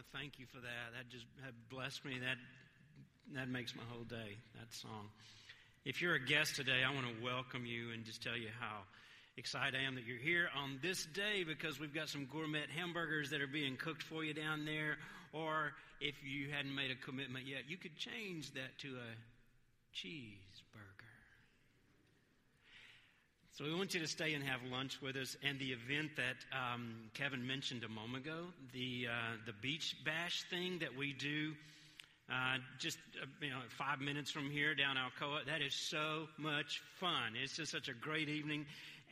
to thank you for that. That just that blessed me. That that makes my whole day. That song. If you're a guest today, I want to welcome you and just tell you how excited I am that you're here on this day because we've got some gourmet hamburgers that are being cooked for you down there. Or if you hadn't made a commitment yet, you could change that to a cheeseburger. So we want you to stay and have lunch with us. And the event that um, Kevin mentioned a moment ago, the uh, the beach bash thing that we do, uh, just uh, you know, five minutes from here down Alcoa. That is so much fun. It's just such a great evening,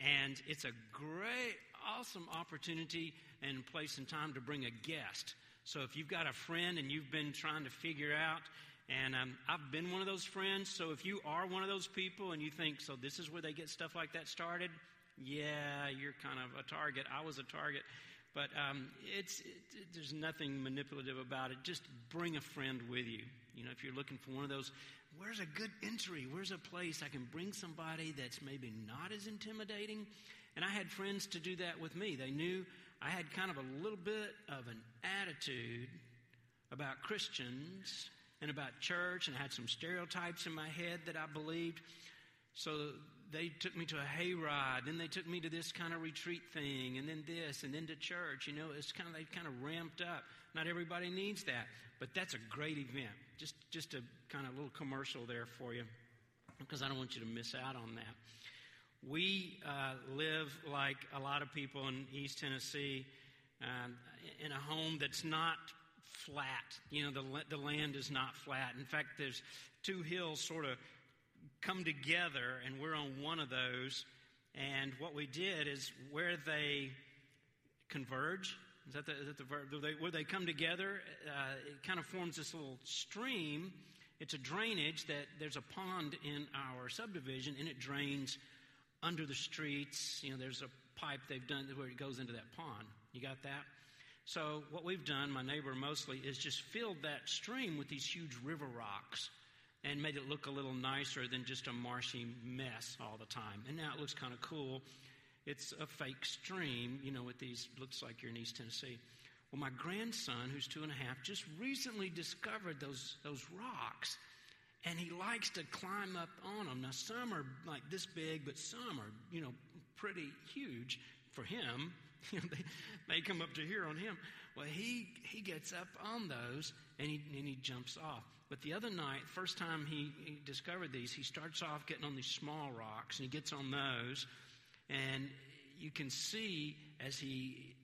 and it's a great, awesome opportunity and place and time to bring a guest. So if you've got a friend and you've been trying to figure out and um, I've been one of those friends. So if you are one of those people and you think, so this is where they get stuff like that started, yeah, you're kind of a target. I was a target. But um, it's, it, it, there's nothing manipulative about it. Just bring a friend with you. You know, if you're looking for one of those, where's a good entry? Where's a place I can bring somebody that's maybe not as intimidating? And I had friends to do that with me. They knew I had kind of a little bit of an attitude about Christians and about church and I had some stereotypes in my head that I believed. So they took me to a hayride, then they took me to this kind of retreat thing, and then this, and then to church. You know, it's kind of they kind of ramped up. Not everybody needs that, but that's a great event. Just just a kind of little commercial there for you, because I don't want you to miss out on that. We uh, live like a lot of people in East Tennessee uh, in a home that's not flat. You know, the, the land is not flat. In fact, there's two hills sort of come together, and we're on one of those. And what we did is where they converge, is that the, is that the verb? Where they, where they come together, uh, it kind of forms this little stream. It's a drainage that there's a pond in our subdivision, and it drains under the streets. You know, there's a pipe they've done where it goes into that pond. You got that? So, what we've done, my neighbor mostly, is just filled that stream with these huge river rocks and made it look a little nicer than just a marshy mess all the time. And now it looks kind of cool. It's a fake stream, you know, with these, looks like you're in East Tennessee. Well, my grandson, who's two and a half, just recently discovered those, those rocks. And he likes to climb up on them. Now, some are like this big, but some are, you know, pretty huge for him. They, they come up to here on him. Well, he, he gets up on those and he, and he jumps off. But the other night, first time he, he discovered these, he starts off getting on these small rocks and he gets on those. And you can see as he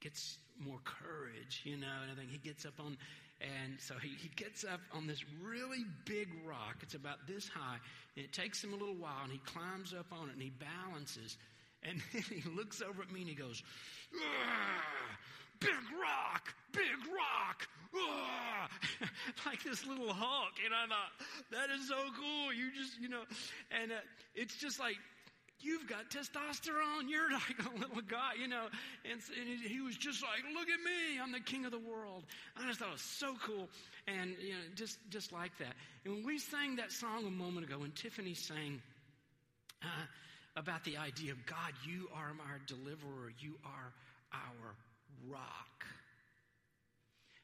gets more courage, you know, and I think he gets up on, and so he, he gets up on this really big rock. It's about this high, and it takes him a little while, and he climbs up on it and he balances. And then he looks over at me and he goes, Big rock, big rock, like this little Hulk. And I thought, that is so cool. You just, you know, and uh, it's just like, you've got testosterone. You're like a little guy, you know. And, and, he was just like, look at me. I'm the king of the world. I just thought it was so cool. And, you know, just, just like that. And when we sang that song a moment ago, when Tiffany sang, uh, about the idea of God, you are our deliverer, you are our rock.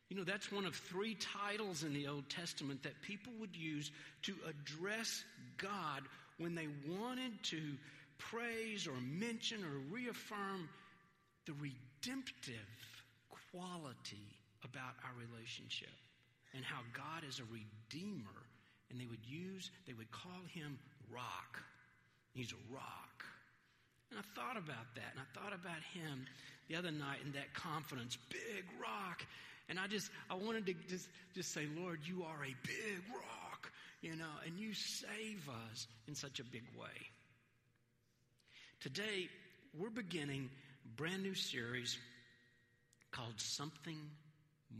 You know, that's one of three titles in the Old Testament that people would use to address God when they wanted to praise or mention or reaffirm the redemptive quality about our relationship and how God is a redeemer. And they would use, they would call him rock. He's a rock. And I thought about that, and I thought about him the other night in that confidence, big rock. And I just, I wanted to just, just say, Lord, you are a big rock, you know, and you save us in such a big way. Today, we're beginning a brand new series called Something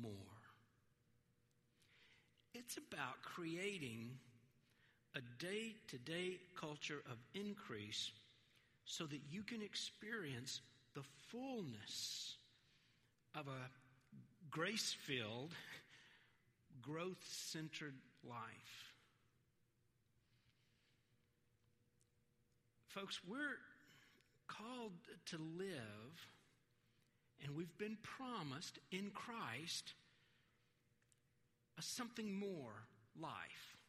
More. It's about creating a day to day culture of increase so that you can experience the fullness of a grace filled, growth centered life. Folks, we're called to live, and we've been promised in Christ a something more life.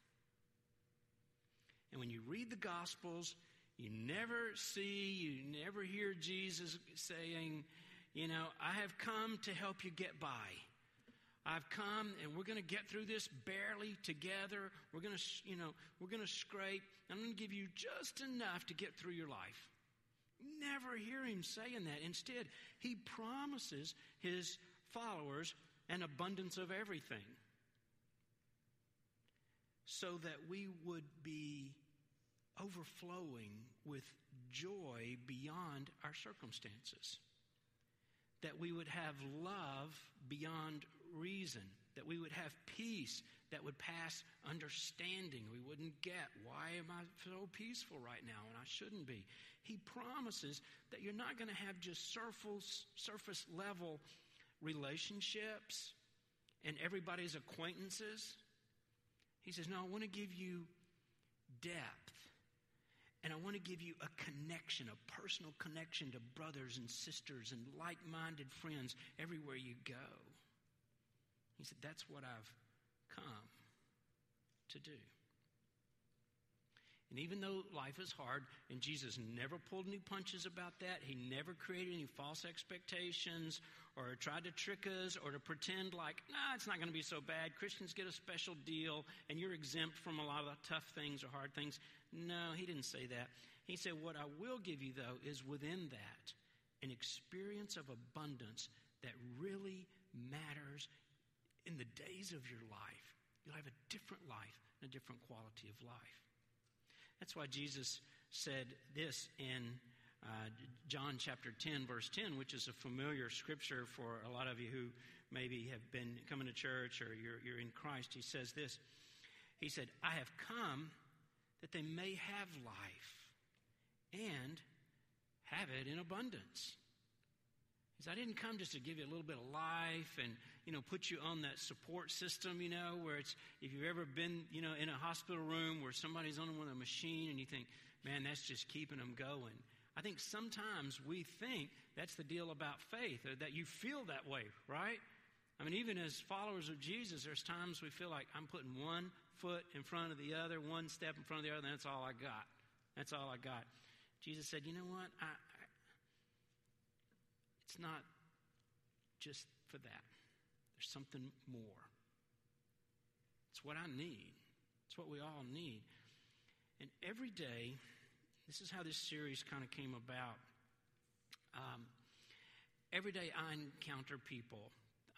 And when you read the Gospels, you never see, you never hear Jesus saying, you know, I have come to help you get by. I've come and we're going to get through this barely together. We're going to, you know, we're going to scrape. I'm going to give you just enough to get through your life. Never hear him saying that. Instead, he promises his followers an abundance of everything so that we would be overflowing with joy beyond our circumstances. That we would have love beyond reason. That we would have peace that would pass understanding. We wouldn't get, why am I so peaceful right now and I shouldn't be? He promises that you're not going to have just surface, surface level relationships and everybody's acquaintances. He says, No, I want to give you depth. And I want to give you a connection, a personal connection to brothers and sisters and like minded friends everywhere you go. He said, That's what I've come to do. And even though life is hard, and Jesus never pulled any punches about that, he never created any false expectations or tried to trick us or to pretend like, nah, it's not going to be so bad. Christians get a special deal and you're exempt from a lot of the tough things or hard things. No, he didn't say that. He said, What I will give you, though, is within that an experience of abundance that really matters in the days of your life. You'll have a different life and a different quality of life. That's why Jesus said this in uh, John chapter 10, verse 10, which is a familiar scripture for a lot of you who maybe have been coming to church or you're, you're in Christ. He says this He said, I have come that they may have life and have it in abundance. I didn't come just to give you a little bit of life and, you know, put you on that support system, you know, where it's, if you've ever been, you know, in a hospital room where somebody's on with a machine and you think, man, that's just keeping them going. I think sometimes we think that's the deal about faith, or that you feel that way, right? I mean, even as followers of Jesus, there's times we feel like I'm putting one foot in front of the other, one step in front of the other, and that's all I got. That's all I got. Jesus said, You know what? I, it's not just for that. There's something more. It's what I need. It's what we all need. And every day, this is how this series kind of came about. Um, every day I encounter people.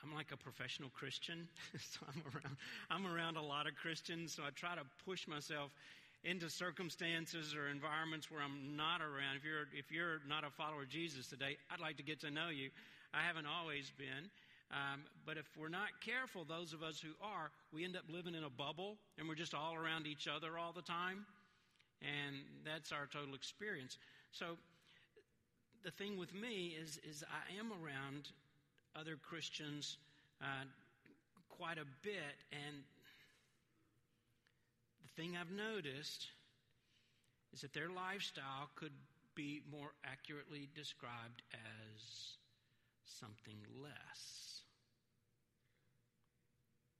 I'm like a professional Christian, so I'm around. I'm around a lot of Christians, so I try to push myself into circumstances or environments where I'm not around. If you're, if you're not a follower of Jesus today, I'd like to get to know you. I haven't always been. Um, but if we're not careful, those of us who are, we end up living in a bubble and we're just all around each other all the time. And that's our total experience. So the thing with me is, is I am around other Christians uh, quite a bit, and the thing I've noticed is that their lifestyle could be more accurately described as something less.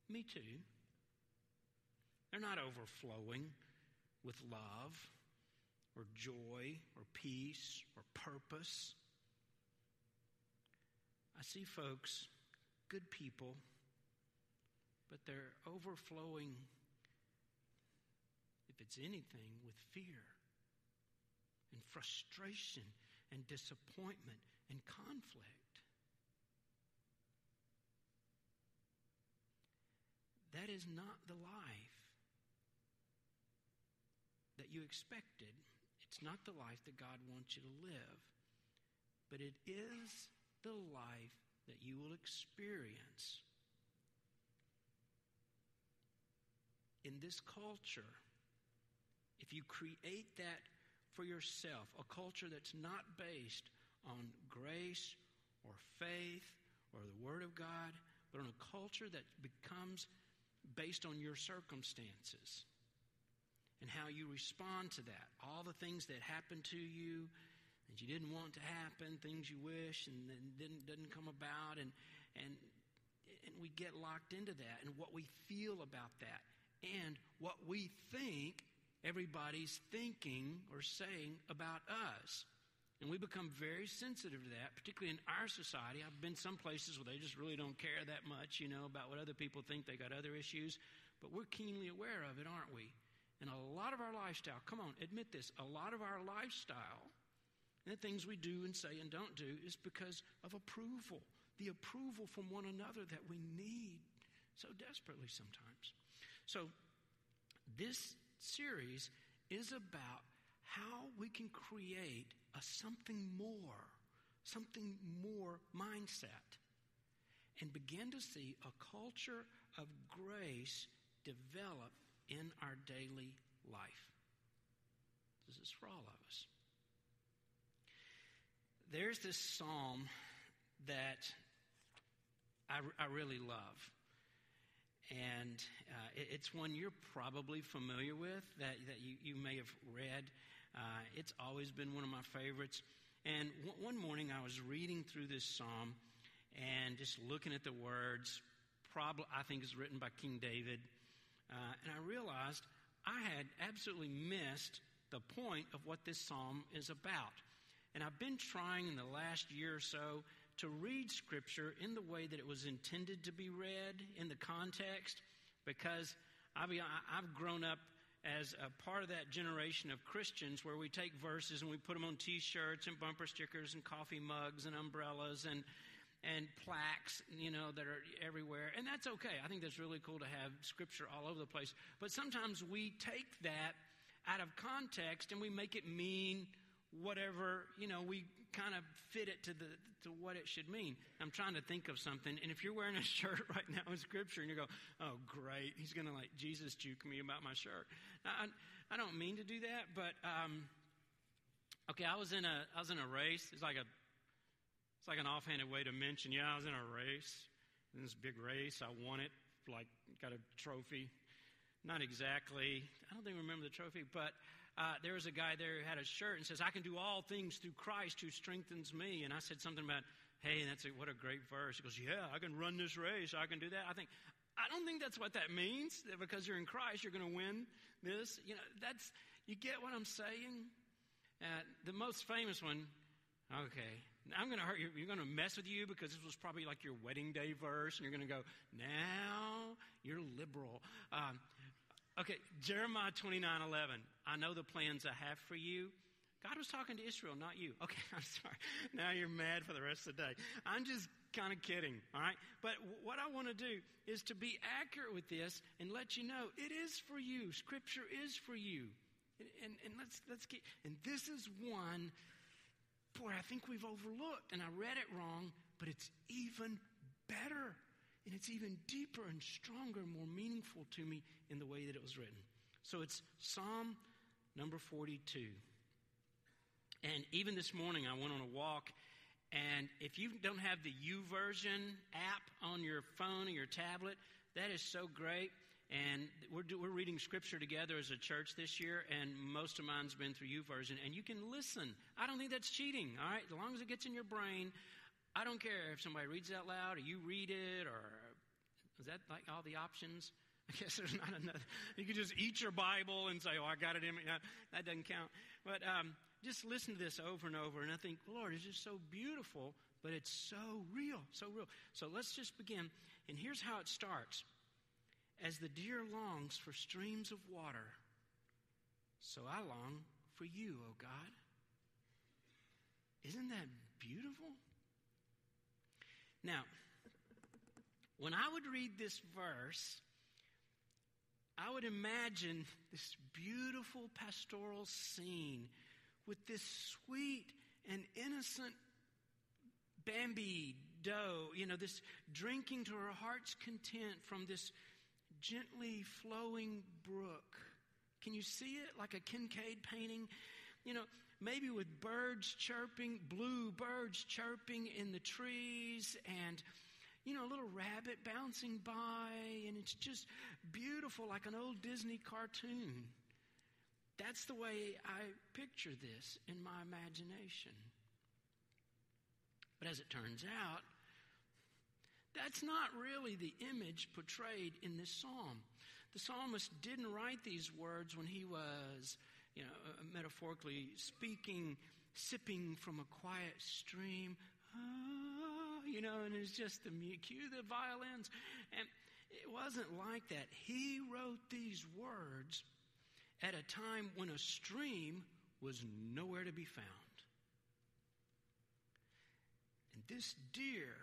Me too. They're not overflowing with love or joy or peace or purpose. I see folks, good people, but they're overflowing if it's anything, with fear and frustration and disappointment and conflict. That is not the life that you expected. It's not the life that God wants you to live. But it is the life that you will experience in this culture if you create that for yourself, a culture that's not based on grace or faith or the Word of God, but on a culture that becomes based on your circumstances and how you respond to that. All the things that happened to you that you didn't want to happen, things you wish and then didn't, didn't come about, and, and and we get locked into that and what we feel about that and what we think everybody's thinking or saying about us. And we become very sensitive to that, particularly in our society. I've been some places where they just really don't care that much, you know, about what other people think. They got other issues. But we're keenly aware of it, aren't we? And a lot of our lifestyle, come on, admit this, a lot of our lifestyle and the things we do and say and don't do is because of approval, the approval from one another that we need so desperately sometimes. So, this series is about how we can create a something more, something more mindset and begin to see a culture of grace develop in our daily life. This is for all of us. There's this psalm that I, I really love. And uh, it, it's one you're probably familiar with, that, that you, you may have read. Uh, it's always been one of my favorites. And w- one morning I was reading through this psalm and just looking at the words. Probably, I think it's written by King David. Uh, and I realized I had absolutely missed the point of what this psalm is about. And I've been trying in the last year or so to read Scripture in the way that it was intended to be read in the context, because I I've grown up as a part of that generation of Christians where we take verses and we put them on T-shirts and bumper stickers and coffee mugs and umbrellas and and plaques, you know, that are everywhere. And that's okay. I think that's really cool to have scripture all over the place. But sometimes we take that out of context and we make it mean whatever, you know, we kind of fit it to the to what it should mean. I'm trying to think of something, and if you're wearing a shirt right now in scripture and you go, "Oh, great, he's going to like Jesus juke me about my shirt." I, I don't mean to do that, but um, okay, I was in a I was in a race. It's like a it's like an offhanded way to mention, yeah, I was in a race, in this big race. I won it, like got a trophy. Not exactly. I don't think I remember the trophy, but uh, there was a guy there who had a shirt and says, "I can do all things through Christ who strengthens me." And I said something about, "Hey, that's a, what a great verse." He goes, "Yeah, I can run this race. I can do that." I think I don't think that's what that means. That because you're in Christ, you're going to win this. You know, that's you get what I'm saying. Uh, the most famous one. Okay, I'm going to hurt you. You're going to mess with you because this was probably like your wedding day verse, and you're going to go, now you're liberal. Um, okay, Jeremiah 29 11. I know the plans I have for you. God was talking to Israel, not you. Okay, I'm sorry. Now you're mad for the rest of the day. I'm just kind of kidding, all right? But what I want to do is to be accurate with this and let you know it is for you. Scripture is for you. And, and, and let's, let's get, and this is one boy, I think we've overlooked, and I read it wrong, but it's even better. And it's even deeper and stronger and more meaningful to me in the way that it was written. So it's Psalm number 42. And even this morning, I went on a walk. And if you don't have the U version app on your phone or your tablet, that is so great. And we're, we're reading scripture together as a church this year, and most of mine's been through YouVersion. And you can listen. I don't think that's cheating, all right? As long as it gets in your brain, I don't care if somebody reads it out loud or you read it, or is that like all the options? I guess there's not another. You can just eat your Bible and say, oh, I got it in me. That doesn't count. But um, just listen to this over and over, and I think, Lord, it's just so beautiful, but it's so real, so real. So let's just begin. And here's how it starts. As the deer longs for streams of water, so I long for you, O oh God. Isn't that beautiful? Now, when I would read this verse, I would imagine this beautiful pastoral scene with this sweet and innocent Bambi doe, you know, this drinking to her heart's content from this gently flowing brook. Can you see it like a Kinkade painting? You know, maybe with birds chirping, blue birds chirping in the trees, and, you know, a little rabbit bouncing by, and it's just beautiful like an old Disney cartoon. That's the way I picture this in my imagination. But as it turns out, That's not really the image portrayed in this psalm. The psalmist didn't write these words when he was, you know, uh, metaphorically speaking, sipping from a quiet stream. Ah, you know, and it's just the cue the violins. And it wasn't like that. He wrote these words at a time when a stream was nowhere to be found. And this deer,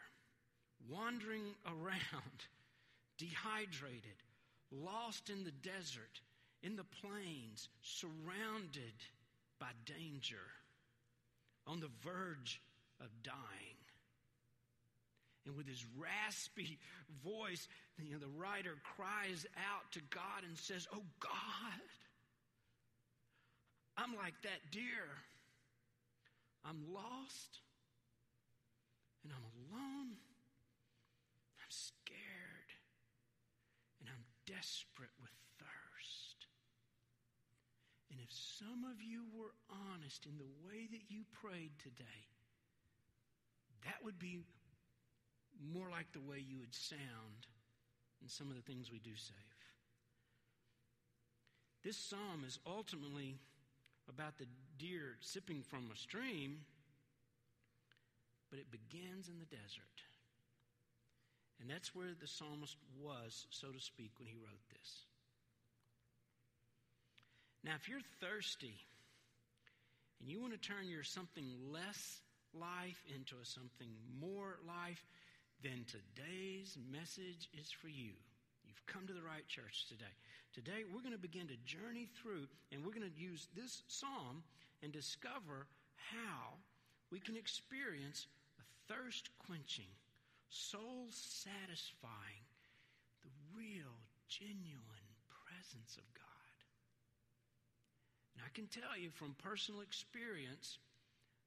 wandering around, dehydrated, lost in the desert, in the plains, surrounded by danger, on the verge of dying. And with his raspy voice, you know, the writer cries out to God and says, Oh God, I'm like that deer. I'm lost and I'm alone. I'm scared and I'm desperate with thirst. And if some of you were honest in the way that you prayed today, that would be more like the way you would sound in some of the things we do say. This psalm is ultimately about the deer sipping from a stream, but it begins in the desert. And that's where the psalmist was, so to speak, when he wrote this. Now, if you're thirsty and you want to turn your something less life into a something more life, then today's message is for you. You've come to the right church today. Today, we're going to begin to journey through, and we're going to use this psalm and discover how we can experience a thirst quenching, soul satisfying, the real, genuine presence of God. And I can tell you from personal experience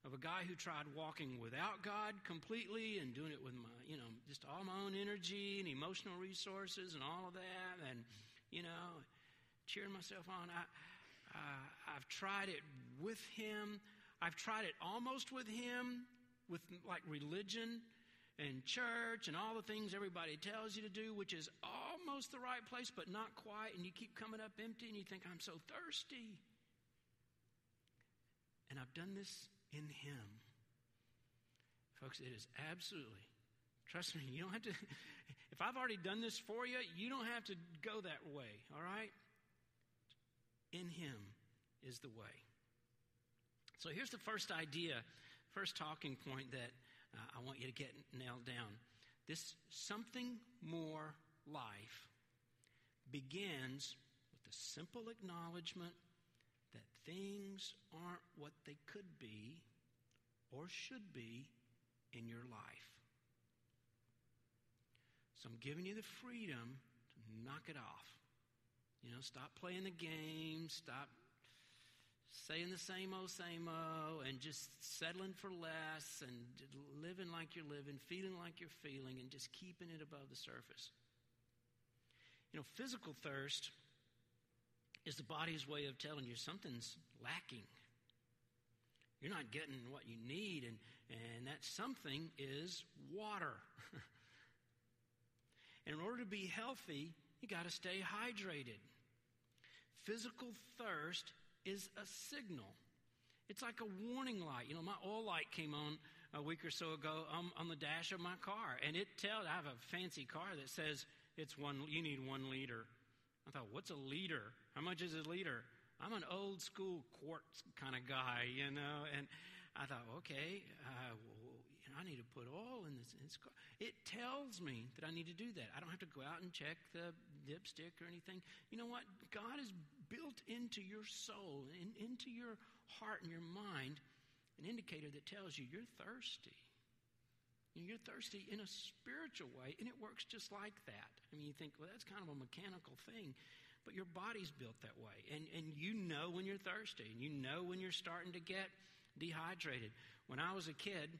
of a guy who tried walking without God completely and doing it with my, you know, just all my own energy and emotional resources and all of that. And you know, cheering myself on. I, uh, I've tried it with him. I've tried it almost with him, with like religion and church and all the things everybody tells you to do, which is almost the right place, but not quite. And you keep coming up empty and you think, I'm so thirsty. And I've done this in him. Folks, it is absolutely, trust me, you don't have to, if I've already done this for you, you don't have to go that way, all right? In Him is the way. So here's the first idea, first talking point that I want you to get nailed down. This something more life begins with the simple acknowledgement that things aren't what they could be or should be in your life. So I'm giving you the freedom to knock it off. You know, stop playing the game, stop saying the same old, same old, and just settling for less and living like you're living, feeling like you're feeling, and just keeping it above the surface. You know, physical thirst is the body's way of telling you something's lacking. You're not getting what you need, and, and that something is water. And in order to be healthy, you got to stay hydrated. Physical thirst is a signal. It's like a warning light. You know, my oil light came on a week or so ago on, on the dash of my car, and it tells. I have a fancy car that says it's one. You need one liter. I thought, what's a liter? How much is a liter? I'm an old school quarts kind of guy, you know, and I thought, okay, uh, I need to put oil in this, in this car. It tells me that I need to do that. I don't have to go out and check the dipstick or anything. You know what? God has built into your soul, and into your heart and your mind, an indicator that tells you you're thirsty. You're thirsty in a spiritual way, and it works just like that. I mean, you think, well, that's kind of a mechanical thing, but your body's built that way. And, and you know when you're thirsty, and you know when you're starting to get dehydrated. When I was a kid,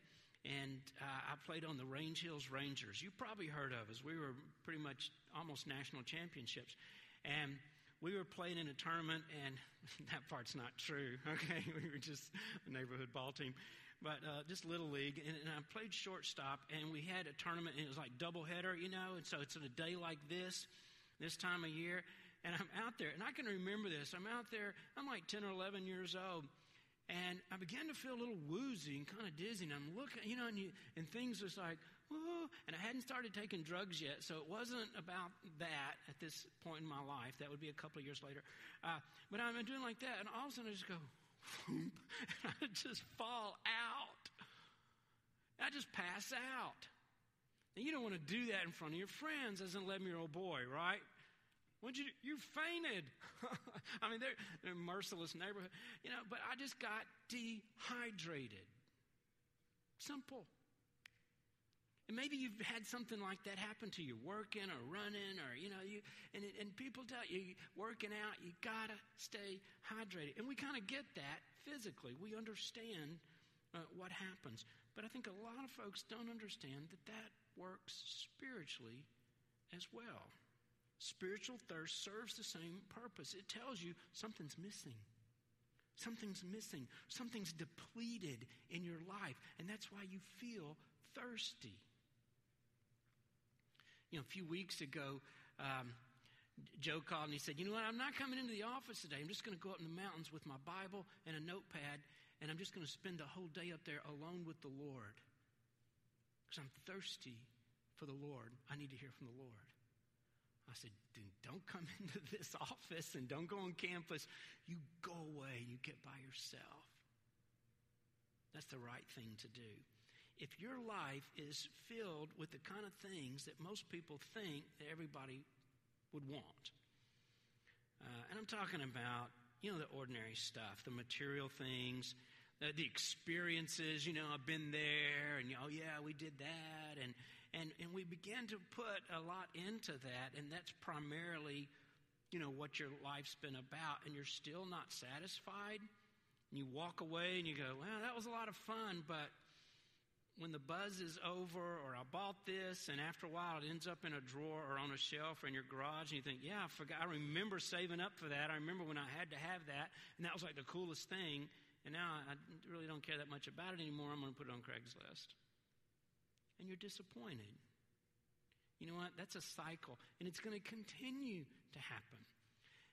and uh, I played on the Range Hills Rangers. You probably heard of us. We were pretty much almost national championships. And we were playing in a tournament, and that part's not true, okay? We were just a neighborhood ball team, but uh, just little league. And, and I played shortstop, and we had a tournament, and it was like doubleheader, you know, and so it's a day like this, this time of year. And I'm out there, and I can remember this. I'm out there, I'm like 10 or 11 years old, and I began to feel a little woozy and kind of dizzy. And I'm looking, you know, and, you, and things was like, whoa. And I hadn't started taking drugs yet, so it wasn't about that at this point in my life. That would be a couple of years later. Uh, but I'm doing like that, and all of a sudden I just go, and I just fall out. I just pass out. And you don't want to do that in front of your friends as an 11 year old boy, right? What'd you You fainted. I mean, they're, they're a merciless neighborhood, you know, but I just got dehydrated. Simple. And maybe you've had something like that happen to you, working or running, or, you know, you, and, and people tell you, working out, you gotta stay hydrated. And we kind of get that physically. We understand uh, what happens. But I think a lot of folks don't understand that that works spiritually as well. Spiritual thirst serves the same purpose. It tells you something's missing. Something's missing. Something's depleted in your life. And that's why you feel thirsty. You know, a few weeks ago, um, Joe called and he said, You know what? I'm not coming into the office today. I'm just going to go up in the mountains with my Bible and a notepad, and I'm just going to spend the whole day up there alone with the Lord. Because I'm thirsty for the Lord. I need to hear from the Lord. I said, don't come into this office and don't go on campus. You go away, you get by yourself. That's the right thing to do. If your life is filled with the kind of things that most people think that everybody would want, uh, and I'm talking about, you know, the ordinary stuff, the material things, uh, the experiences, you know, I've been there, and, oh, yeah, we did that, and, and, and we began to put a lot into that, and that's primarily, you know, what your life's been about, and you're still not satisfied. And you walk away and you go, well, that was a lot of fun, but when the buzz is over, or I bought this, and after a while it ends up in a drawer or on a shelf or in your garage, and you think, yeah, I forgot. I remember saving up for that. I remember when I had to have that, and that was like the coolest thing. And now I really don't care that much about it anymore. I'm going to put it on Craigslist and you're disappointed. You know what? That's a cycle, and it's going to continue to happen.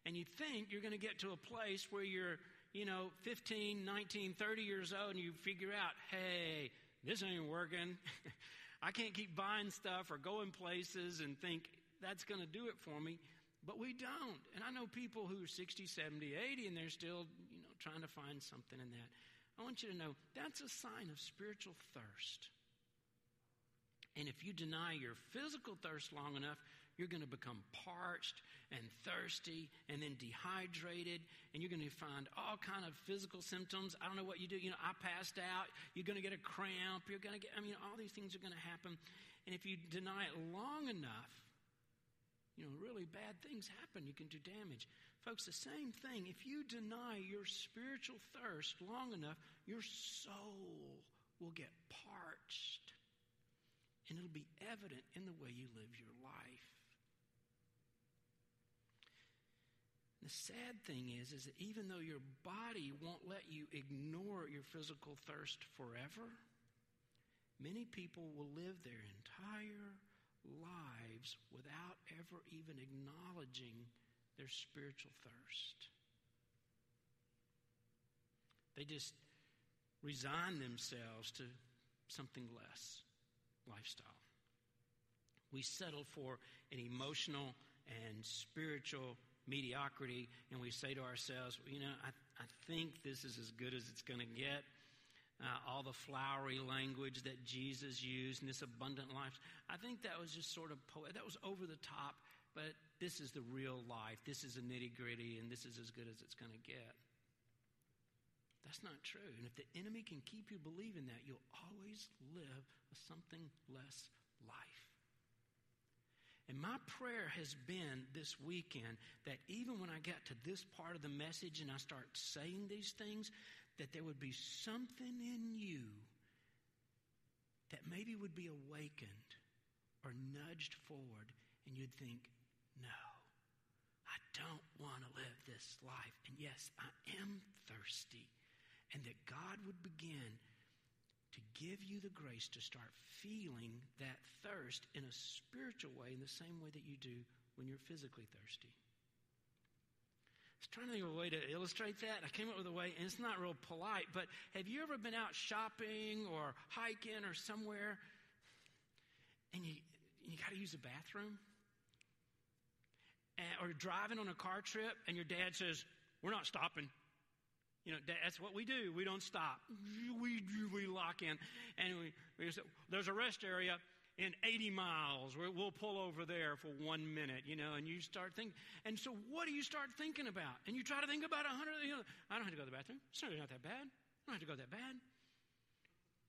And you think you're going to get to a place where you're, you know, 15, 19, 30 years old, and you figure out, hey, this ain't working. I can't keep buying stuff or going places and think that's going to do it for me. But we don't. And I know people who are 60, 70, 80, and they're still, you know, trying to find something in that. I want you to know that's a sign of spiritual thirst. And if you deny your physical thirst long enough, you're going to become parched and thirsty and then dehydrated and you're going to find all kind of physical symptoms. I don't know what you do. You know i passed out. You're going to get a cramp. You're going to get i mean all these things are going to happen. And if you deny it long enough you know really bad things happen. You can do damage. Folks the same thing. If you deny your spiritual thirst long enough your soul will get parched and it'll be evident in the way you live your life. The sad thing is, is that even though your body won't let you ignore your physical thirst forever, many people will live their entire lives without ever even acknowledging their spiritual thirst. They just resign themselves to something less lifestyle. We settle for an emotional and spiritual mediocrity, and we say to ourselves, you know, I, I think this is as good as it's going to get. Uh, all the flowery language that Jesus used in this abundant life. I think that was just sort of poetic. That was over the top, but this is the real life. This is a nitty gritty, and this is as good as it's going to get. That's not true. And if the enemy can keep you believing that, you'll always live a something less life. And my prayer has been this weekend that even when I got to this part of the message and I start saying these things, that there would be something in you that maybe would be awakened or nudged forward, and you'd think, no, I don't want to live this life. And yes, I am thirsty. And that God would begin to give you the grace to start feeling that thirst in a spiritual way, in the same way that you do when you're physically thirsty. I was trying to think of a way to illustrate that. I came up with a way, and it's not real polite, but have you ever been out shopping or hiking or somewhere and you, you got to use a bathroom? And, or driving on a car trip and your dad says, We're not stopping. You know, that's what we do. We don't stop. We, we lock in. And we, we there's a rest area in 80 miles. We'll pull over there for one minute, you know, and you start thinking. And so what do you start thinking about? And you try to think about a hundred, you know, I don't have to go to the bathroom. It's not that bad. I don't have to go that bad.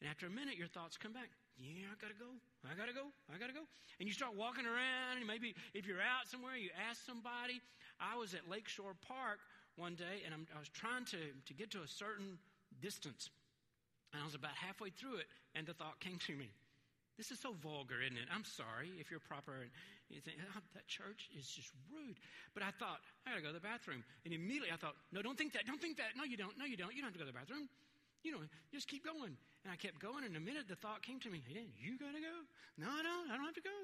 And after a minute, your thoughts come back. Yeah, I gotta go. I gotta go. I gotta go. And you start walking around, and maybe if you're out somewhere, you ask somebody. I was at Lakeshore Park one day, and I'm, i was trying to, to get to a certain distance. And I was about halfway through it, and the thought came to me. This is so vulgar, isn't it? I'm sorry if you're proper and you think, oh, that church is just rude. But I thought, I gotta go to the bathroom. And immediately I thought, no, don't think that, don't think that. No, you don't, no, you don't. You don't have to go to the bathroom. You know, just keep going. And I kept going, and a minute the thought came to me, hey, you gotta go? No, I don't, I don't have to go.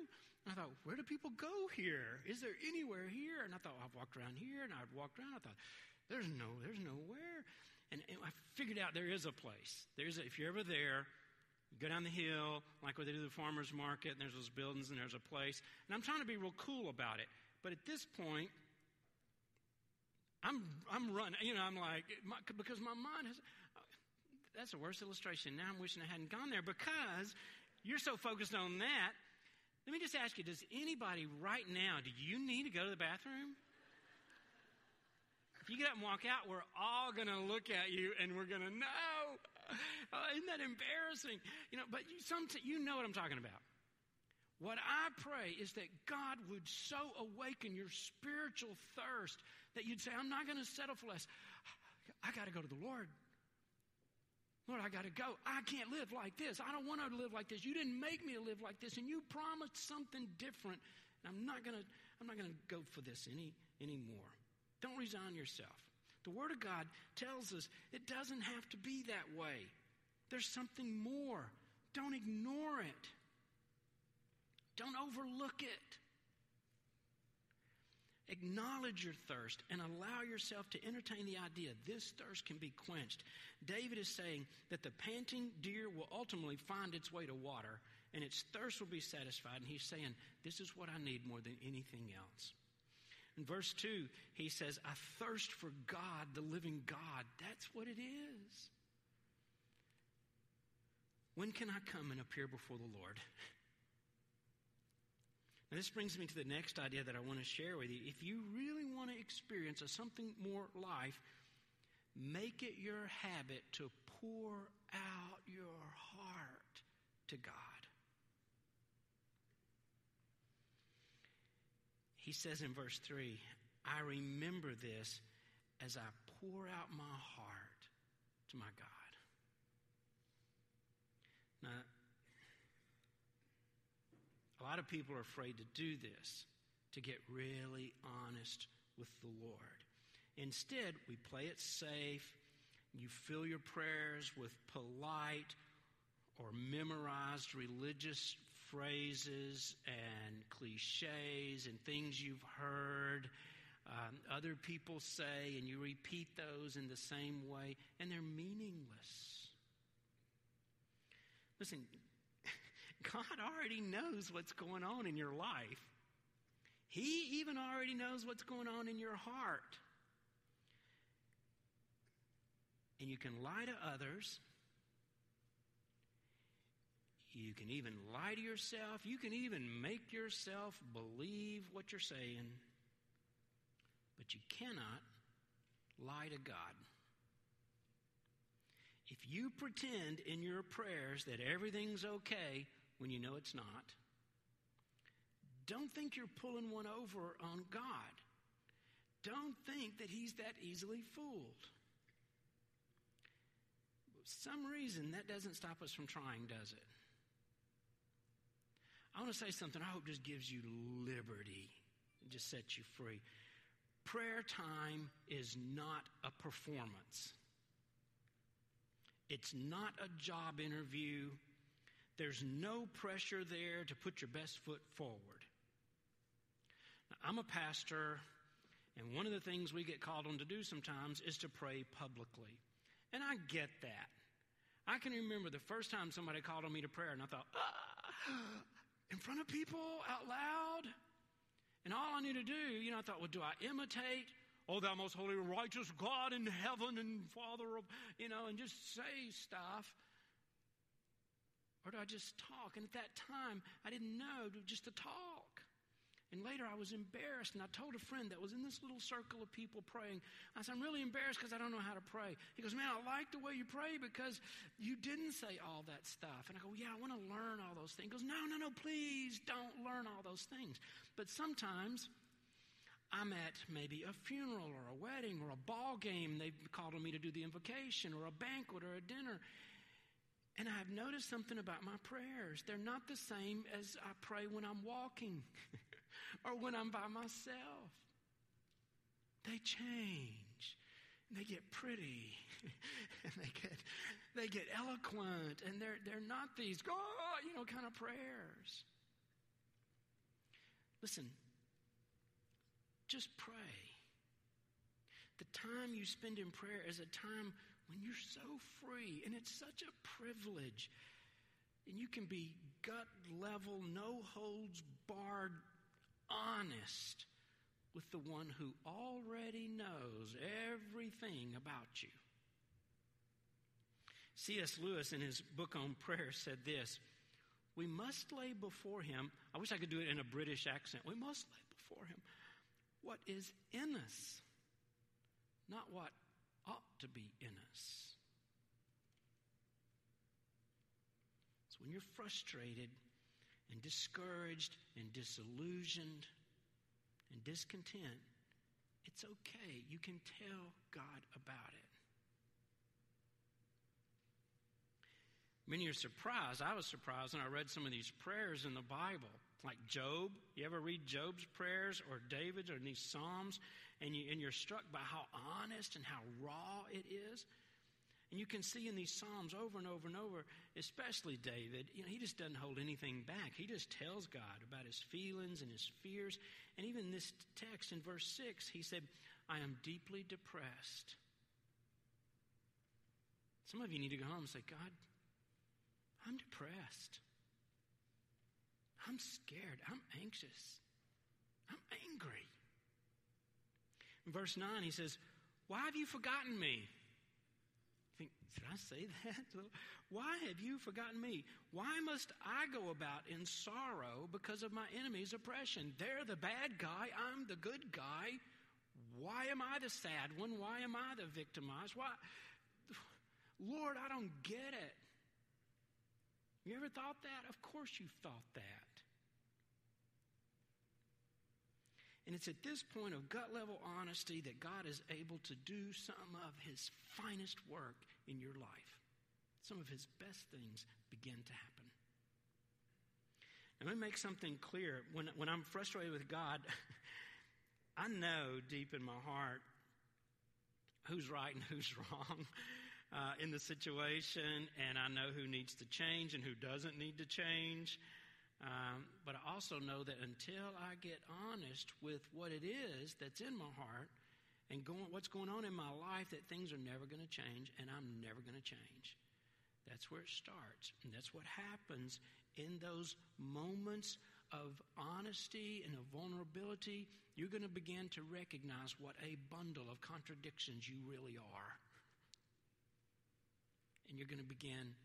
And I thought, where do people go here? Is there anywhere here? And I thought, well, I've walked around here, and I've walked around. I thought, there's no, there's nowhere. And, and I figured out there is a place. There's a, if you're ever there, you go down the hill, like where they do the farmer's market, and there's those buildings, and there's a place. And I'm trying to be real cool about it. But at this point, I'm, I'm running. You know, I'm like, my, because my mind has, that's the worst illustration. Now I'm wishing I hadn't gone there because you're so focused on that. Let me just ask you, does anybody right now, do you need to go to the bathroom? If you get up and walk out, we're all going to look at you and we're going to know. Uh, isn't that embarrassing? You know, but you, some, you know what I'm talking about. What I pray is that God would so awaken your spiritual thirst that you'd say, I'm not going to settle for less. I got to go to the Lord. Lord, I got to go. I can't live like this. I don't want to live like this. You didn't make me to live like this, and you promised something different. And I'm not to. I'm not to go for this any anymore. Don't resign yourself. The Word of God tells us it doesn't have to be that way. There's something more. Don't ignore it, don't overlook it. Acknowledge your thirst and allow yourself to entertain the idea this thirst can be quenched. David is saying that the panting deer will ultimately find its way to water and its thirst will be satisfied. And he's saying, This is what I need more than anything else. In verse 2, he says, I thirst for God, the living God. That's what it is. When can I come and appear before the Lord? Now, this brings me to the next idea that I want to share with you. If you really want to experience a something more life, make it your habit to pour out your heart to God. He says in verse 3 I remember this as I pour out my heart to my God. Now, a lot of people are afraid to do this, to get really honest with the Lord. Instead, we play it safe. You fill your prayers with polite or memorized religious phrases and cliches and things you've heard um, other people say, and you repeat those in the same way, and they're meaningless. Listen, God already knows what's going on in your life. He even already knows what's going on in your heart. And you can lie to others you can even lie to yourself. You can even make yourself believe what you're saying. But you cannot lie to God. If you pretend in your prayers that everything's okay when you know it's not, don't think you're pulling one over on God. Don't think that He's that easily fooled. Some reason, that doesn't stop us from trying, does it? I want to say something I hope just gives you liberty and just sets you free. prayer time is not a performance. It's not a job interview. There's no pressure there to put your best foot forward. Now, I'm a pastor, and one of the things we get called on to do sometimes is to pray publicly. And I get that. I can remember the first time somebody called on me to prayer, and I thought, ah, in front of people out loud? And all I knew to do, you know, I thought, well, do I imitate? Oh, thou most holy, and righteous God in heaven and Father of, you know, and just say stuff. Or do I just talk? And at that time, I didn't know just to talk. And later I was embarrassed, and I told a friend that was in this little circle of people praying, I said, I'm really embarrassed because I don't know how to pray. He goes, Man, I like the way you pray because you didn't say all that stuff. And I go, Yeah, I want to learn all those things. He goes, No, no, no, please don't learn all those things. But sometimes I'm at maybe a funeral or a wedding or a ball game. They've called on me to do the invocation or a banquet or a dinner. And I've noticed something about my prayers. They're not the same as I pray when I'm walking. or when I'm by myself. They change. They get pretty. and they get they get eloquent. And they're they're not these oh, you know, kind of prayers. Listen, just pray. The time you spend in prayer is a time when you're so free, and it's such a privilege. And you can be gut level, no holds barred honest with the one who already knows everything about you. C.S. Lewis, in his book on prayer, said this We must lay before him, I wish I could do it in a British accent. We must lay before him what is in us, not what ought to be in us. So when you're frustrated, and discouraged and disillusioned and discontent, it's okay. You can tell God about it. Many are surprised. I was surprised when I read some of these prayers in the Bible, like Job. You ever read Job's prayers or David's or these Psalms, and, you, and you're struck by how honest and how raw it is? And you can see in these Psalms over and over and over, especially David, you know, he just doesn't hold anything back. He just tells God about his feelings and his fears. And even this text in verse 6, he said, I am deeply depressed. Some of you need to go home and say, God, I'm depressed. I'm scared. I'm anxious. I'm angry. In verse 9, he says, Why have you forgotten me? think, should I say that? Why have you forgotten me? Why must I go about in sorrow because of my enemy's oppression? They're the bad guy, I'm the good guy. Why am I the sad one? Why am I the victimized? Why? Lord, I don't get it. You ever thought that? Of course you've thought that. And it's at this point of gut level honesty that God is able to do some of his finest work in your life. Some of his best things begin to happen. And let me make something clear. When, when I'm frustrated with God, I know deep in my heart who's right and who's wrong uh, in the situation, and I know who needs to change and who doesn't need to change. Um, but I also know that until I get honest with what it is that's in my heart and going, what's going on in my life, that things are never going to change and I'm never going to change. That's where it starts. And that's what happens in those moments of honesty and of vulnerability. You're going to begin to recognize what a bundle of contradictions you really are. And you're going to begin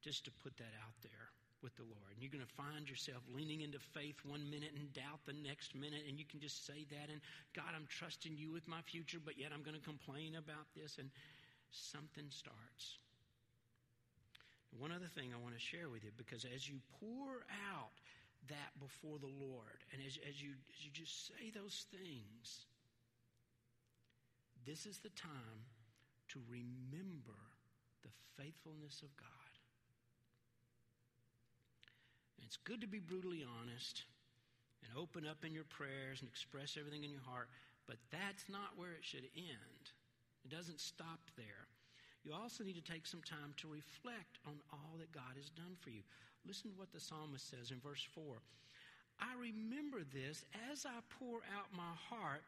just to put that out there with the Lord. And you're going to find yourself leaning into faith one minute and doubt the next minute. And you can just say that. And God, I'm trusting you with my future, but yet I'm going to complain about this. And something starts. One other thing I want to share with you, because as you pour out that before the Lord, and as, as, you, as you just say those things, this is the time to remember the faithfulness of God. And it's good to be brutally honest and open up in your prayers and express everything in your heart. But that's not where it should end. It doesn't stop there. You also need to take some time to reflect on all that God has done for you. Listen to what the psalmist says in verse 4. I remember this as I pour out my heart,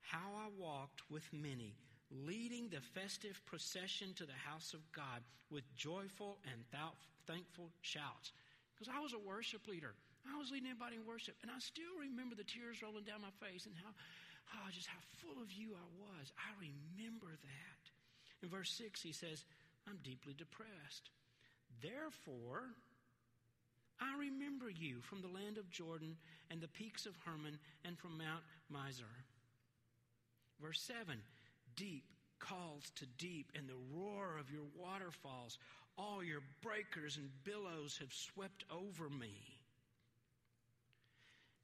how I walked with many, leading the festive procession to the house of God with joyful and thankful shouts. Because I was a worship leader. I was leading everybody in worship. And I still remember the tears rolling down my face and how, oh, just how full of you I was. I remember that. In verse 6, he says, I'm deeply depressed. Therefore, I remember you from the land of Jordan and the peaks of Hermon and from Mount Mizar. Verse 7 Deep calls to deep, and the roar of your waterfalls. All your breakers and billows have swept over me.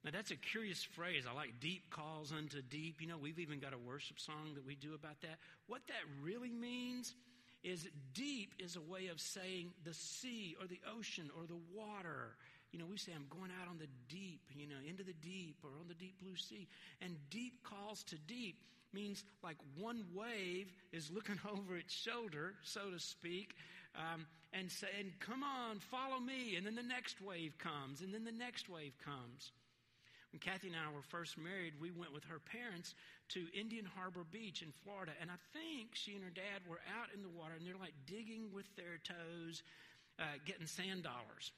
Now, that's a curious phrase. I like deep calls unto deep. You know, we've even got a worship song that we do about that. What that really means is deep is a way of saying the sea or the ocean or the water. You know, we say, I'm going out on the deep, you know, into the deep or on the deep blue sea. And deep calls to deep means like one wave is looking over its shoulder, so to speak, um, and saying, Come on, follow me. And then the next wave comes, and then the next wave comes. When Kathy and I were first married, we went with her parents to Indian Harbor Beach in Florida. And I think she and her dad were out in the water and they're like digging with their toes, uh, getting sand dollars.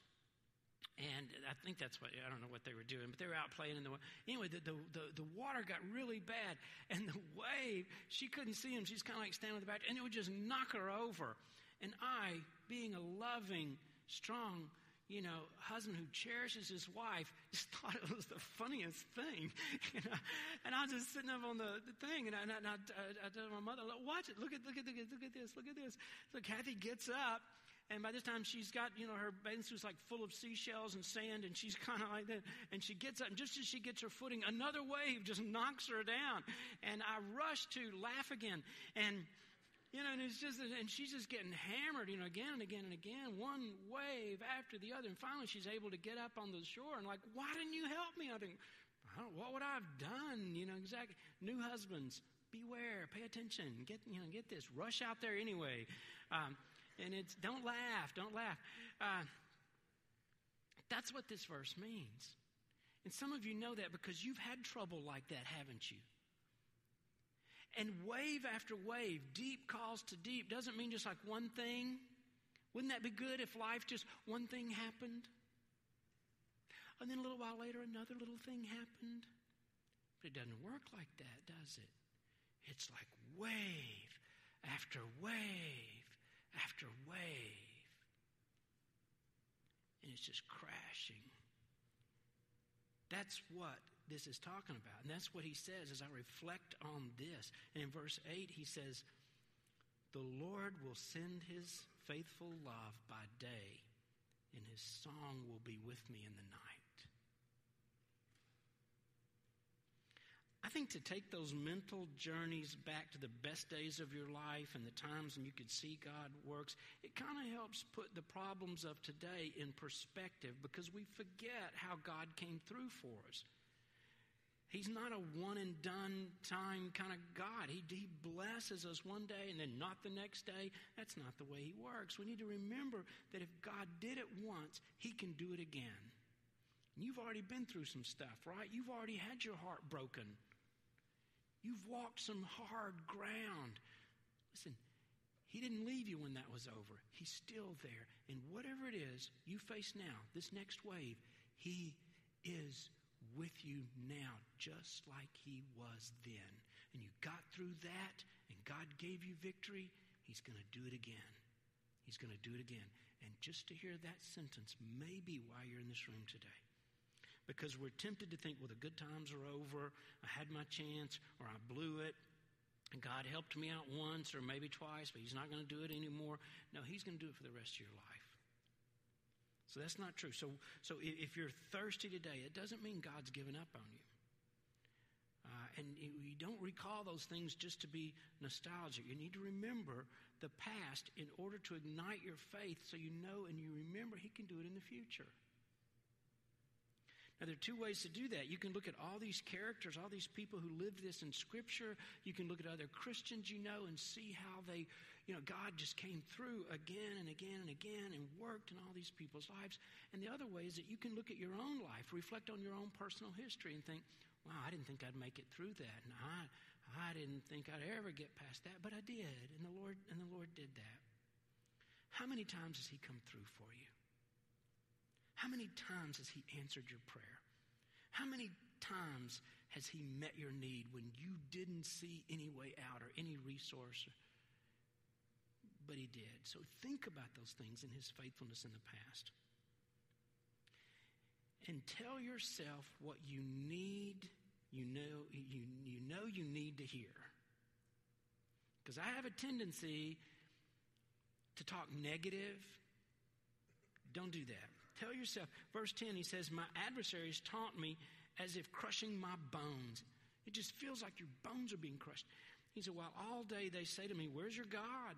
And I think that's what, I don't know what they were doing, but they were out playing in the water. Anyway, the, the, the, the water got really bad. And the wave, she couldn't see him. She's kind of like standing with the back, and it would just knock her over. And I, being a loving, strong, you know, husband who cherishes his wife just thought it was the funniest thing. You know? And I was just sitting up on the, the thing, and I, and I, I, I told my mother, watch it, look at, look at, look at, look at this, look at this. So Kathy gets up, and by this time she's got, you know, her bathing suit's like full of seashells and sand, and she's kind of like that. And she gets up, and just as she gets her footing, another wave just knocks her down. And I rush to laugh again. And you know, and it's just, and she's just getting hammered, you know, again and again and again, one wave after the other. And finally she's able to get up on the shore and like, why didn't you help me? I think, I what would I have done? You know, exactly. New husbands, beware, pay attention, get, you know, get this, rush out there anyway. Um, and it's, don't laugh, don't laugh. Uh, that's what this verse means. And some of you know that because you've had trouble like that, haven't you? And wave after wave, deep calls to deep, doesn't mean just like one thing. Wouldn't that be good if life just one thing happened? And then a little while later, another little thing happened. But it doesn't work like that, does it? It's like wave after wave after wave. And it's just crashing. That's what this is talking about. And that's what he says as I reflect on this. And in verse 8, he says, The Lord will send his faithful love by day, and his song will be with me in the night. I think to take those mental journeys back to the best days of your life and the times when you could see God works, it kind of helps put the problems of today in perspective because we forget how God came through for us. He's not a one and done time kind of God. He, he blesses us one day and then not the next day. That's not the way He works. We need to remember that if God did it once, He can do it again. And You've already been through some stuff, right? You've already had your heart broken. You've walked some hard ground. Listen, He didn't leave you when that was over. He's still there. And whatever it is you face now, this next wave, He is with you now, just like He was then. And you got through that, and God gave you victory, He's going to do it again. He's going to do it again. And just to hear that sentence may be why you're in this room today. Because we're tempted to think, well, the good times are over, I had my chance, or I blew it, God helped me out once or maybe twice, but He's not going to do it anymore. No, He's going to do it for the rest of your life. So that's not true. So, so if you're thirsty today, it doesn't mean God's given up on you. Uh, and you don't recall those things just to be nostalgic. You need to remember the past in order to ignite your faith so you know and you remember He can do it in the future. Now, there are two ways to do that. You can look at all these characters, all these people who lived this in Scripture. You can look at other Christians you know and see how they, you know, God just came through again and again and again and worked in all these people's lives. And the other way is that you can look at your own life, reflect on your own personal history, and think, wow, I didn't think I'd make it through that. And I, I didn't think I'd ever get past that, but I did. And the Lord, and the Lord did that. How many times has He come through for you? How many times has He answered your prayer? How many times has He met your need when you didn't see any way out or any resource? But He did. So think about those things in His faithfulness in the past. And tell yourself what you need, you know, you, you know you need to hear. Because I have a tendency to talk negative. Don't do that. Tell yourself, verse 10, he says, My adversaries taunt me as if crushing my bones. It just feels like your bones are being crushed. He said, Well, all day they say to me, Where's your God?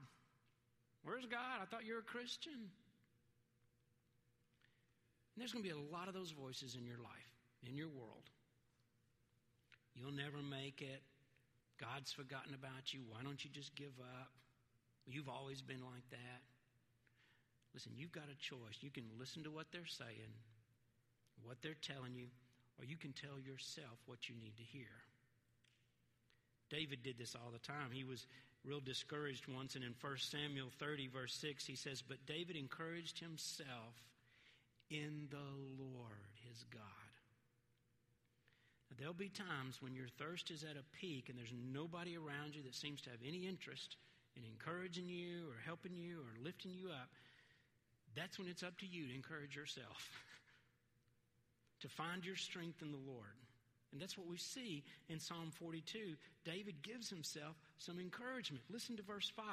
Where's God? I thought you were a Christian. And there's going to be a lot of those voices in your life, in your world. You'll never make it. God's forgotten about you. Why don't you just give up? You've always been like that. Listen, you've got a choice. You can listen to what they're saying, what they're telling you, or you can tell yourself what you need to hear. David did this all the time. He was real discouraged once, and in 1 Samuel 30, verse 6, he says, But David encouraged himself in the Lord his God. Now, there'll be times when your thirst is at a peak and there's nobody around you that seems to have any interest in encouraging you or helping you or lifting you up. That's when it's up to you to encourage yourself, to find your strength in the Lord. And that's what we see in Psalm 42. David gives himself some encouragement. Listen to verse 5.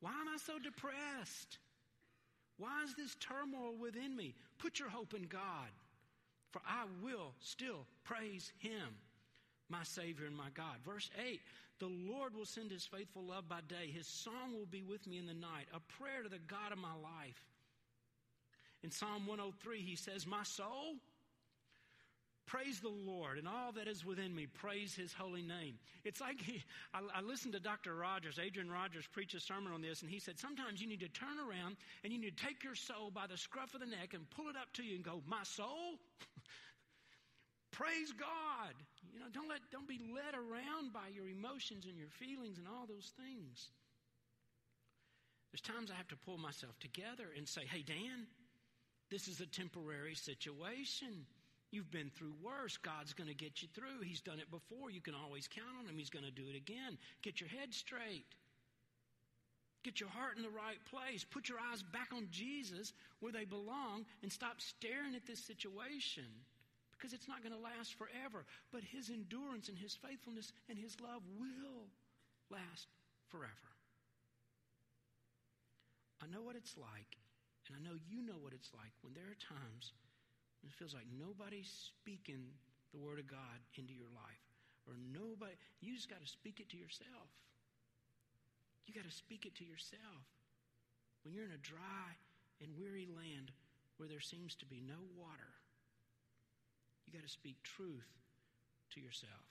Why am I so depressed? Why is this turmoil within me? Put your hope in God, for I will still praise Him, my Savior and my God. Verse 8 The Lord will send His faithful love by day, His song will be with me in the night, a prayer to the God of my life. In Psalm 103, he says, My soul, praise the Lord, and all that is within me, praise his holy name. It's like he, I, I listened to Dr. Rogers, Adrian Rogers, preach a sermon on this, and he said, Sometimes you need to turn around and you need to take your soul by the scruff of the neck and pull it up to you and go, My soul, praise God. You know, don't let, don't be led around by your emotions and your feelings and all those things. There's times I have to pull myself together and say, Hey, Dan, this is a temporary situation. You've been through worse. God's going to get you through. He's done it before. You can always count on Him. He's going to do it again. Get your head straight. Get your heart in the right place. Put your eyes back on Jesus where they belong and stop staring at this situation because it's not going to last forever. But His endurance and His faithfulness and His love will last forever. I know what it's like and I know you know what it's like when there are times when it feels like nobody's speaking the Word of God into your life. Or nobody, you just got to speak it to yourself. You got to speak it to yourself. When you're in a dry and weary land where there seems to be no water, you got to speak truth to yourself.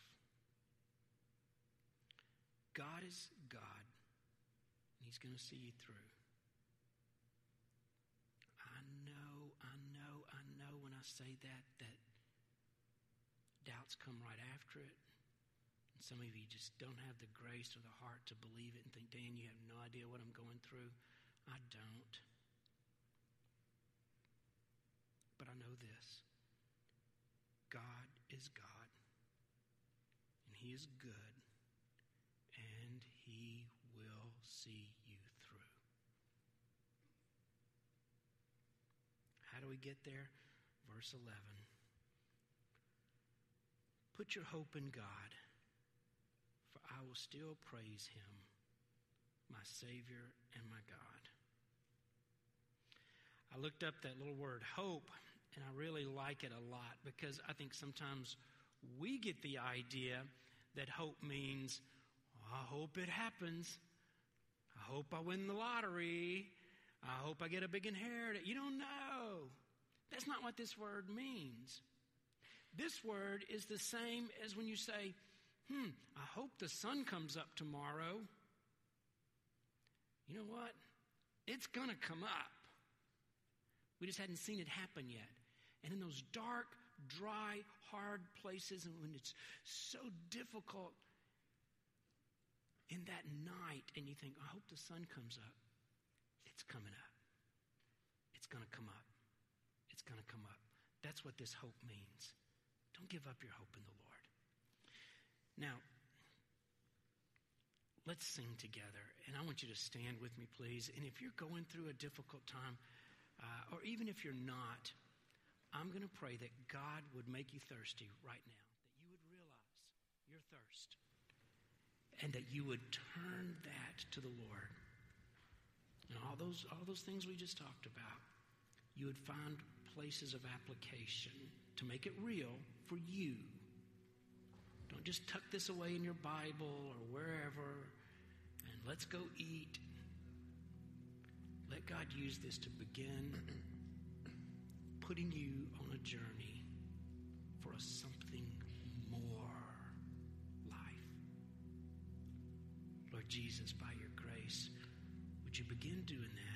God is God, and He's going to see you through. Say that, that doubts come right after it. And some of you just don't have the grace or the heart to believe it and think, Dan, you have no idea what I'm going through. I don't. But I know this God is God, and He is good, and He will see you through. How do we get there? Verse 11. Put your hope in God, for I will still praise him, my Savior and my God. I looked up that little word, hope, and I really like it a lot because I think sometimes we get the idea that hope means, I hope it happens. I hope I win the lottery. I hope I get a big inheritance. You don't know. That's not what this word means. This word is the same as when you say, hmm, I hope the sun comes up tomorrow. You know what? It's going to come up. We just hadn't seen it happen yet. And in those dark, dry, hard places, and when it's so difficult in that night, and you think, I hope the sun comes up, it's coming up. It's going to come up. It's going to come up. That's what this hope means. Don't give up your hope in the Lord. Now, let's sing together. And I want you to stand with me, please. And if you're going through a difficult time, uh, or even if you're not, I'm going to pray that God would make you thirsty right now, that you would realize your thirst, and that you would turn that to the Lord. And all those, all those things we just talked about, you would find places of application to make it real for you. Don't just tuck this away in your Bible or wherever and let's go eat. Let God use this to begin putting you on a journey for a something more life. Lord Jesus, by your grace, would you begin doing that?